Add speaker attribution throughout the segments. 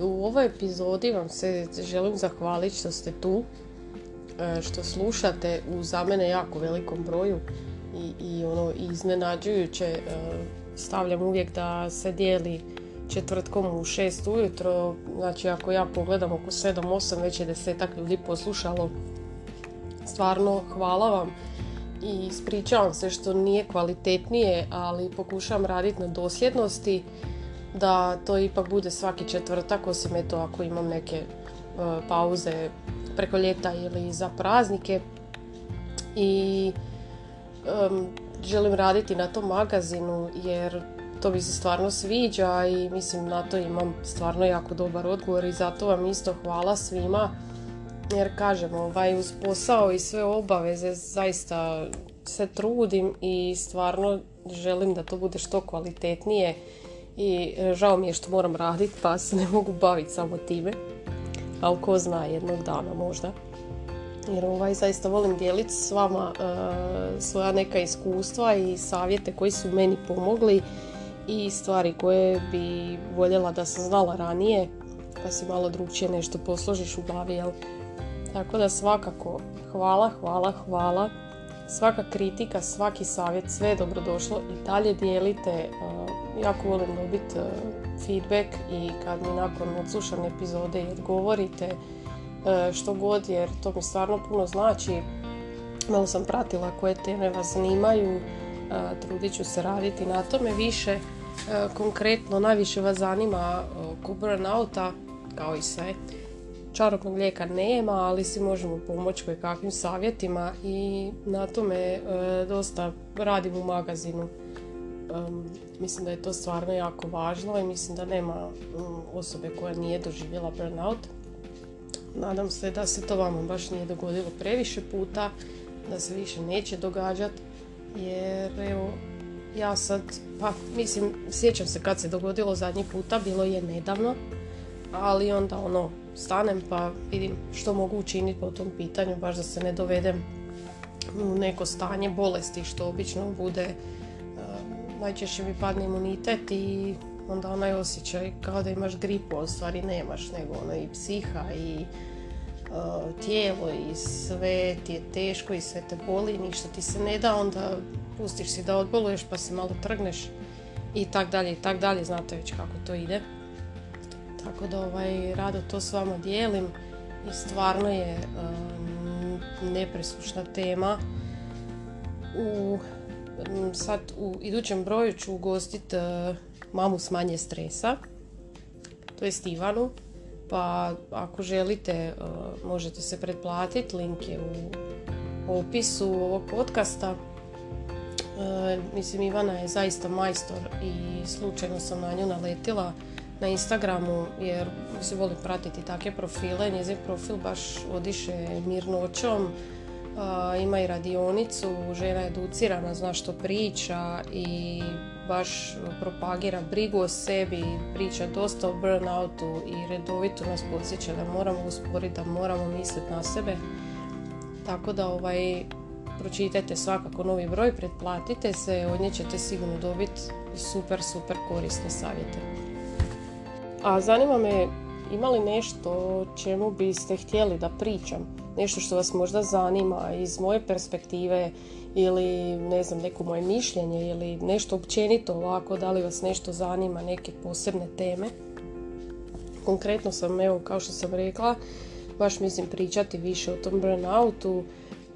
Speaker 1: U ovoj epizodi vam se želim zahvaliti što ste tu, e, što slušate u za mene jako velikom broju i, i ono iznenađujuće e, stavljam uvijek da se dijeli četvrtkom u šest ujutro, znači ako ja pogledam oko 7-8 već je desetak ljudi poslušalo. Stvarno hvala vam i ispričavam se što nije kvalitetnije, ali pokušavam raditi na dosljednosti da to ipak bude svaki četvrtak, osim eto ako imam neke e, pauze preko ljeta ili za praznike. I želim raditi na tom magazinu jer to mi se stvarno sviđa i mislim na to imam stvarno jako dobar odgovor i zato vam isto hvala svima jer kažem ovaj uz posao i sve obaveze zaista se trudim i stvarno želim da to bude što kvalitetnije i e, žao mi je što moram raditi pa se ne mogu baviti samo time. Ali ko zna jednog dana možda. Jer ovaj, zaista volim dijeliti s vama e, svoja neka iskustva i savjete koji su meni pomogli i stvari koje bi voljela da sam znala ranije pa si malo drugčije nešto posložiš u glavi. Tako da svakako hvala, hvala, hvala. Svaka kritika, svaki savjet, sve je dobrodošlo i dalje dijelite e, jako volim dobiti e, feedback i kad mi nakon odslušane epizode odgovorite e, što god jer to mi stvarno puno znači. Malo sam pratila koje teme vas zanimaju, e, trudit ću se raditi na tome više. Konkretno najviše vas zanima oko burnouta, kao i sve. Čarobnog lijeka nema, ali si možemo pomoći koje kakvim savjetima i na tome dosta radim u magazinu mislim da je to stvarno jako važno i mislim da nema mm, osobe koja nije doživjela burnout. Nadam se da se to vama baš nije dogodilo previše puta, da se više neće događati, jer evo, ja sad, pa mislim, sjećam se kad se dogodilo zadnji puta, bilo je nedavno, ali onda ono, stanem pa vidim što mogu učiniti po tom pitanju, baš da se ne dovedem u neko stanje bolesti što obično bude najčešće mi padne imunitet i onda onaj osjećaj kao da imaš gripu, u stvari nemaš, nego ono i psiha i uh, tijelo i sve ti je teško i sve te boli, ništa ti se ne da, onda pustiš si da odboluješ pa se malo trgneš i tak dalje i tak dalje, znate već kako to ide. Tako da ovaj, rado to s vama dijelim i stvarno je um, nepreslušna tema u sad u idućem broju ću ugostiti e, mamu s manje stresa, to je Ivanu, pa ako želite e, možete se pretplatiti, link je u opisu ovog podcasta. E, mislim Ivana je zaista majstor i slučajno sam na nju naletila na Instagramu jer se volim pratiti takve profile, njezin profil baš odiše mirnoćom, ima i radionicu, žena je educirana, zna što priča i baš propagira brigu o sebi, priča dosta o burnoutu i redovito nas podsjeća da moramo usporiti, da moramo misliti na sebe. Tako da ovaj, pročitajte svakako novi broj, pretplatite se, od nje ćete sigurno dobiti super, super korisne savjete. A zanima me, ima li nešto čemu biste htjeli da pričam? Nešto što vas možda zanima iz moje perspektive ili ne znam neko moje mišljenje ili nešto općenito ovako da li vas nešto zanima neke posebne teme? Konkretno sam evo kao što sam rekla baš mislim pričati više o tom burnoutu.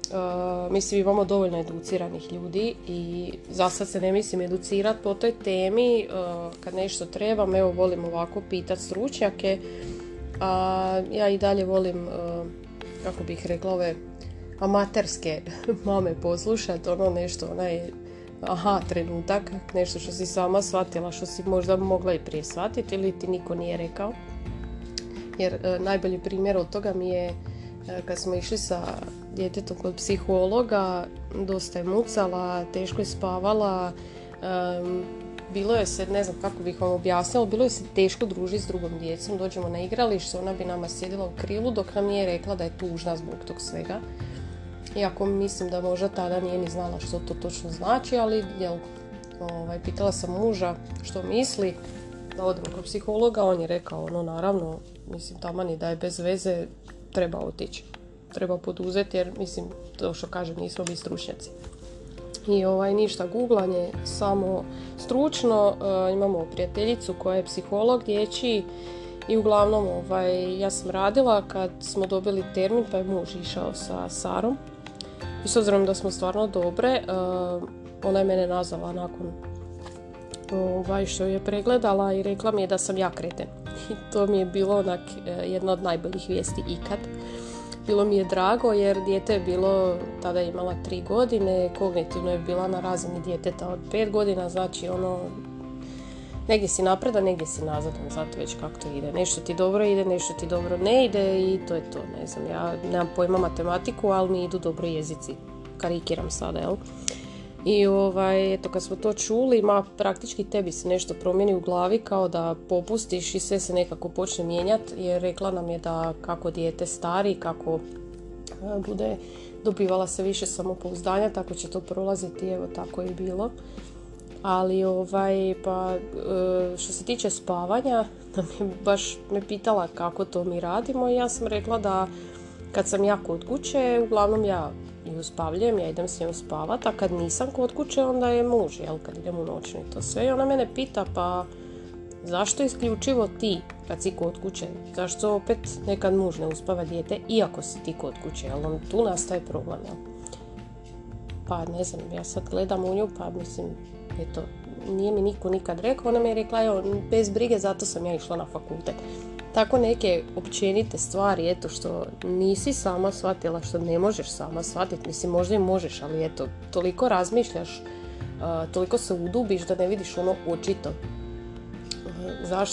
Speaker 1: Uh, mislim imamo dovoljno educiranih ljudi i za sad se ne mislim educirati po toj temi uh, kad nešto trebam evo volim ovako pitati stručnjake a ja i dalje volim uh, kako bih rekla, ove amaterske mame poslušati, ono nešto, onaj aha trenutak, nešto što si sama shvatila, što si možda mogla i prije shvatiti ili ti niko nije rekao. Jer e, najbolji primjer od toga mi je e, kad smo išli sa djetetom kod psihologa, dosta je mucala, teško je spavala, bilo je se, ne znam kako bih vam objasnila, bilo je se teško družiti s drugom djecom, dođemo na igralište, ona bi nama sjedila u krilu dok nam nije rekla da je tužna zbog tog svega. Iako mislim da možda tada nije ni znala što to točno znači, ali jel, ovaj, pitala sam muža što misli da odemo kod psihologa, on je rekao, ono naravno, mislim tamani da je bez veze, treba otići. Treba poduzeti jer mislim, to što kažem, nismo mi stručnjaci. I ovaj, ništa googlanje, samo stručno, e, imamo prijateljicu koja je psiholog dječji i uglavnom ovaj, ja sam radila kad smo dobili termin pa je muž išao sa Sarom i s obzirom da smo stvarno dobre, uh, ona je mene nazvala nakon ovaj, što je pregledala i rekla mi je da sam ja kreten. I to mi je bilo onak uh, jedna od najboljih vijesti ikad. Bilo mi je drago jer dijete je bilo, tada je imala tri godine, kognitivno je bila na razini djeteta od pet godina, znači ono negdje si napredan, negdje si nazadan, zato već kako to ide. Nešto ti dobro ide, nešto ti dobro ne ide i to je to, ne znam, ja nemam pojma matematiku, ali mi idu dobro jezici, karikiram sada, jel? I ovaj, eto, kad smo to čuli, ma praktički tebi se nešto promijeni u glavi kao da popustiš i sve se nekako počne mijenjati, jer rekla nam je da kako dijete stari, kako bude dobivala se više samopouzdanja, tako će to prolaziti, evo tako je bilo. Ali ovaj, pa e, što se tiče spavanja, baš me pitala kako to mi radimo i ja sam rekla da kad sam ja kod kuće, uglavnom ja ju spavljujem, ja idem s njom spavat, a kad nisam kod kuće onda je muž, jel, kad idem u noćni to sve. I ona mene pita pa zašto isključivo ti kad si kod kuće, zašto opet nekad muž ne uspava dijete iako si ti kod kuće, jel, on, tu nastaje problem, jel. Pa ne znam, ja sad gledam u nju pa mislim eto, nije mi niko nikad rekao, ona mi je rekla, evo, bez brige, zato sam ja išla na fakultet. Tako neke općenite stvari, eto, što nisi sama shvatila, što ne možeš sama shvatiti, mislim, možda i možeš, ali eto, toliko razmišljaš, toliko se udubiš da ne vidiš ono očito.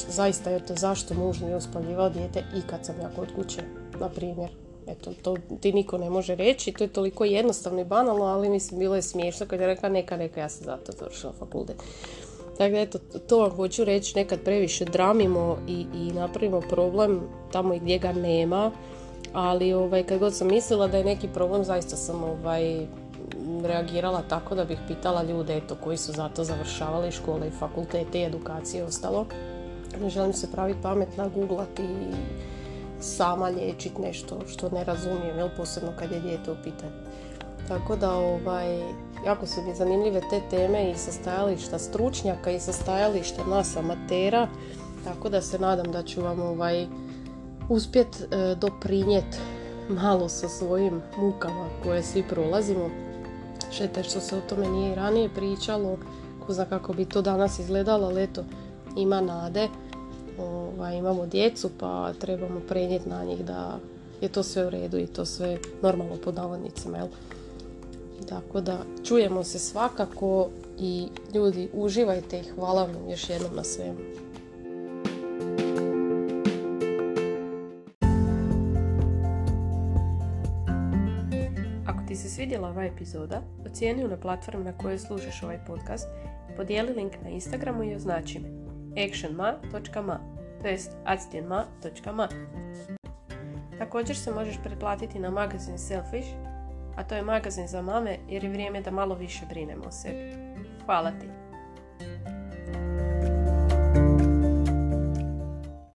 Speaker 1: zaista, eto, zašto muž nije uspaljivao dijete i kad sam ja kod kuće, na primjer. Eto, to ti niko ne može reći, to je toliko jednostavno i banalno, ali mislim bilo je smiješno kad je rekla neka, neka, ja sam zato završila fakultet. Dakle, eto, to vam hoću reći, nekad previše dramimo i, i napravimo problem tamo i gdje ga nema, ali ovaj, kad god sam mislila da je neki problem, zaista sam ovaj, reagirala tako da bih pitala ljude eto, koji su zato završavali škole i fakultete i edukacije i ostalo. Ne želim se praviti pametna, googlati i sama liječiti nešto što ne razumijem, jel, posebno kad je dijete u pitanju. Tako da, ovaj, jako su mi zanimljive te teme i sa stajališta stručnjaka i sa stajališta nas amatera, tako da se nadam da ću vam ovaj, uspjet e, malo sa svojim mukama koje svi prolazimo. Štete što se o tome nije ranije pričalo, ko zna kako bi to danas izgledalo, ali eto, ima nade ovaj, imamo djecu pa trebamo prenijeti na njih da je to sve u redu i to sve normalno pod navodnicima. Jel? Tako da čujemo se svakako i ljudi uživajte i hvala vam još jednom na svemu. Ako ti se svidjela ova epizoda, ocijeni na platformi na kojoj slušaš ovaj podcast i podijeli link na Instagramu i označi me. actionma.ma to jest actionma.ma Također se možeš pretplatiti na magazin Selfish, a to je magazin za mame jer je vrijeme da malo više brinemo o sebi. Hvala ti!